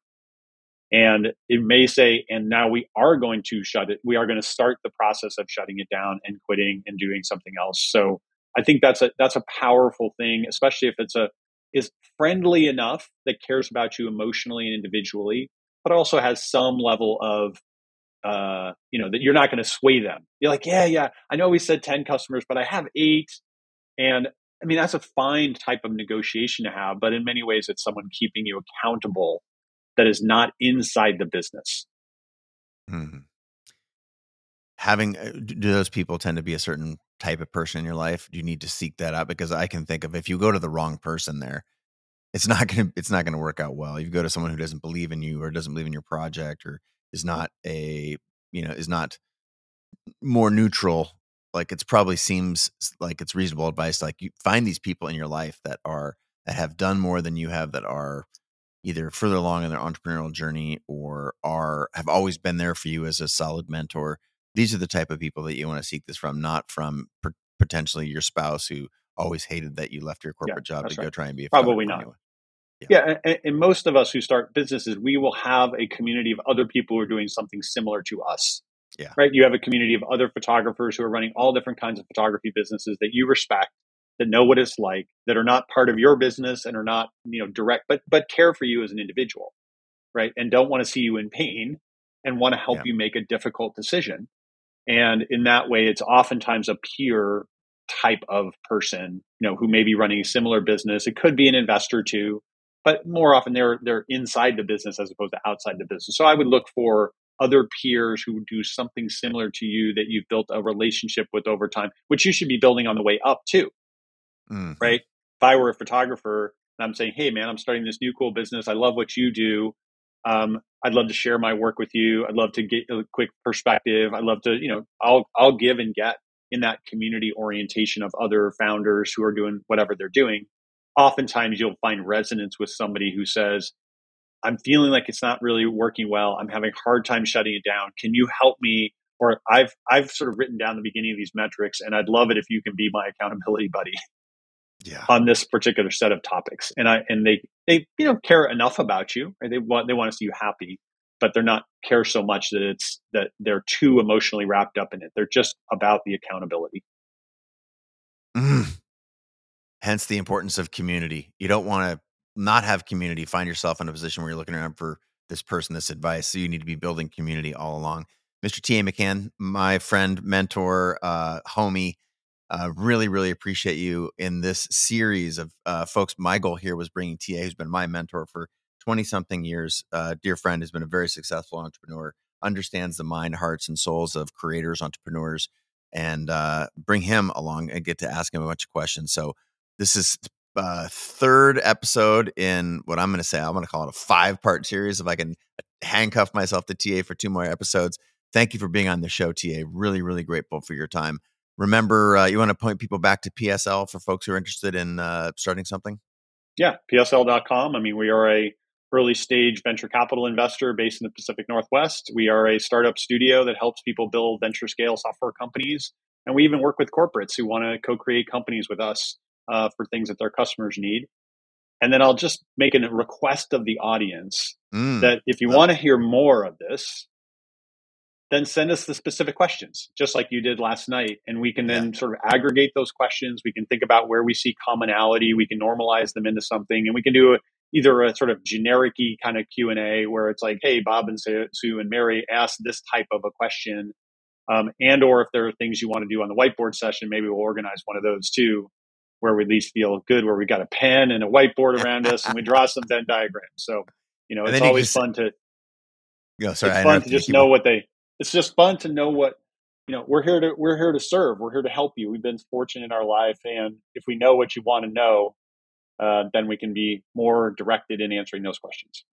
And it may say, and now we are going to shut it. We are going to start the process of shutting it down and quitting and doing something else. So I think that's a that's a powerful thing, especially if it's a is friendly enough that cares about you emotionally and individually, but also has some level of uh, you know, that you're not going to sway them. You're like, yeah, yeah, I know we said 10 customers, but I have eight. And I mean, that's a fine type of negotiation to have, but in many ways, it's someone keeping you accountable that is not inside the business. Mm-hmm. Having, uh, do those people tend to be a certain type of person in your life? You need to seek that out? Because I can think of if you go to the wrong person there, it's not to, it's not to work out well. You go to someone who doesn't believe in you or doesn't believe in your project or is not a you know is not more neutral like it's probably seems like it's reasonable advice like you find these people in your life that are that have done more than you have that are either further along in their entrepreneurial journey or are have always been there for you as a solid mentor these are the type of people that you want to seek this from not from potentially your spouse who always hated that you left your corporate yeah, job to right. go try and be a probably not Yeah, yeah and, and, most of us who start businesses, we will have a community of other people who are doing something similar to us. Yeah. Right. You have a community of other photographers who are running all different kinds of photography businesses that you respect, that know what it's like, that are not part of your business and are not, you know, direct, but but care for you as an individual, right? And don't want to see you in pain and want to help yeah. you make a difficult decision. And in that way, it's oftentimes a peer type of person, you know, who may be running a similar business. It could be an investor too, but more often they're they're inside the business as opposed to outside the business. So I would look for other peers who do something similar to you that you've built a relationship with over time, which you should be building on the way up too. Mm-hmm. Right? If I were a photographer and I'm saying, "Hey man, I'm starting this new cool business. I love what you do. Um, I'd love to share my work with you. I'd love to get a quick perspective. I'd love to, you know, I'll I'll give and get in that community orientation of other founders who are doing whatever they're doing. Oftentimes you'll find resonance with somebody who says, I'm feeling like it's not really working well. I'm having a hard time shutting it down. Can you help me? Or I've I've sort of written down the beginning of these metrics and I'd love it if you can be my accountability buddy yeah. on this particular set of topics. And I and they they you know care enough about you. Right? They want they want to see you happy, but they're not care so much that it's that they're too emotionally wrapped up in it. They're just about the accountability. Mm. Hence the importance of community. You don't want to not have community. Find yourself in a position where you're looking around for this person, this advice. So you need to be building community all along. Mr. T.A. McCann, my friend, mentor, uh, homie, uh, really, really appreciate you in this series of uh, folks. My goal here was bringing TA, who's been my mentor for 20 something years. Uh, dear friend has been a very successful entrepreneur, understands the mind, hearts, and souls of creators, entrepreneurs, and uh, bring him along and get to ask him a bunch of questions. So, this is uh, third episode in what I'm going to say. I'm going to call it a five part series. If I can handcuff myself to TA for two more episodes. Thank you for being on the show, TA. Really, really grateful for your time. Remember, uh, you want to point people back to PSL for folks who are interested in uh, starting something? Yeah, PSL.com. I mean, we are a early stage venture capital investor based in the Pacific Northwest. We are a startup studio that helps people build venture scale software companies. And we even work with corporates who want to co create companies with us uh, for things that their customers need. And then I'll just make a request of the audience mm. that if you want to hear more of this, then send us the specific questions, just like you did last night. And we can then yeah. sort of aggregate those questions. We can think about where we see commonality. We can normalize them into something, and we can do a, either a sort of generic kind of Q and A where it's like, "Hey, Bob and Sue and Mary asked this type of a question," um, and or if there are things you want to do on the whiteboard session, maybe we'll organize one of those too, where we at least feel good, where we got a pen and a whiteboard around us, and we draw some Venn diagrams. So you know, it's always fun to. Go, sorry, it's fun to just know what they it's just fun to know what you know we're here to we're here to serve. We're here to help you. We've been fortunate in our life and if we know what you want to know uh, then we can be more directed in answering those questions.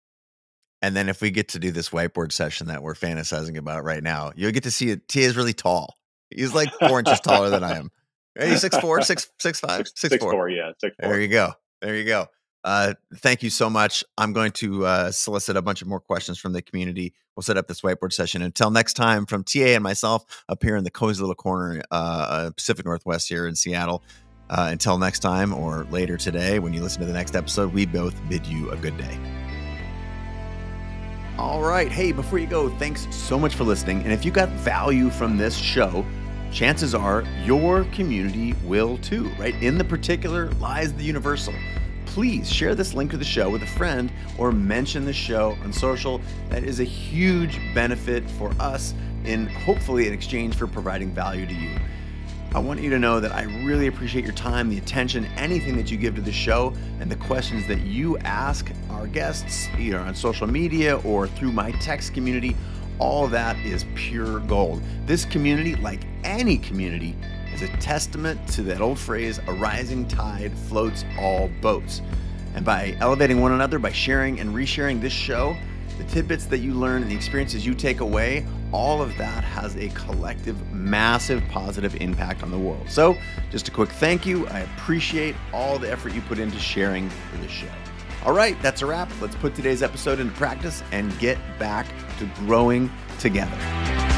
And then if we get to do this whiteboard session that we're fantasizing about right now you'll get to see it. T is really tall. He's like four inches taller than i am. He's six four six six five six, six, six four. four yeah six four. there you go. There you go uh, thank you so much. I'm going to uh, solicit a bunch of more questions from the community. We'll set up this whiteboard session. Until next time, from TA and myself up here in the cozy little corner, uh, uh Pacific Northwest here in Seattle. Uh, until next time or later today, when you listen to the next episode, we both bid you a good day. All right. Hey, before you go, thanks so much for listening. And if you got value from this show, chances are your community will too, right? In the particular lies the universal please share this link to the show with a friend or mention the show on social. That is a huge benefit for us in hopefully in exchange for providing value to you. I want you to know that I really appreciate your time, the attention, anything that you give to the show, and the questions that you ask our guests, either on social media or through my text community. All that is pure gold. This community, like any community, a testament to that old phrase, a rising tide floats all boats. And by elevating one another, by sharing and resharing this show, the tidbits that you learn and the experiences you take away, all of that has a collective, massive positive impact on the world. So, just a quick thank you. I appreciate all the effort you put into sharing for this show. All right, that's a wrap. Let's put today's episode into practice and get back to growing together.